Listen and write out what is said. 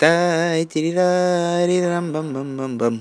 Da, dee, da, dee, dum, bum, bum, bum, bum.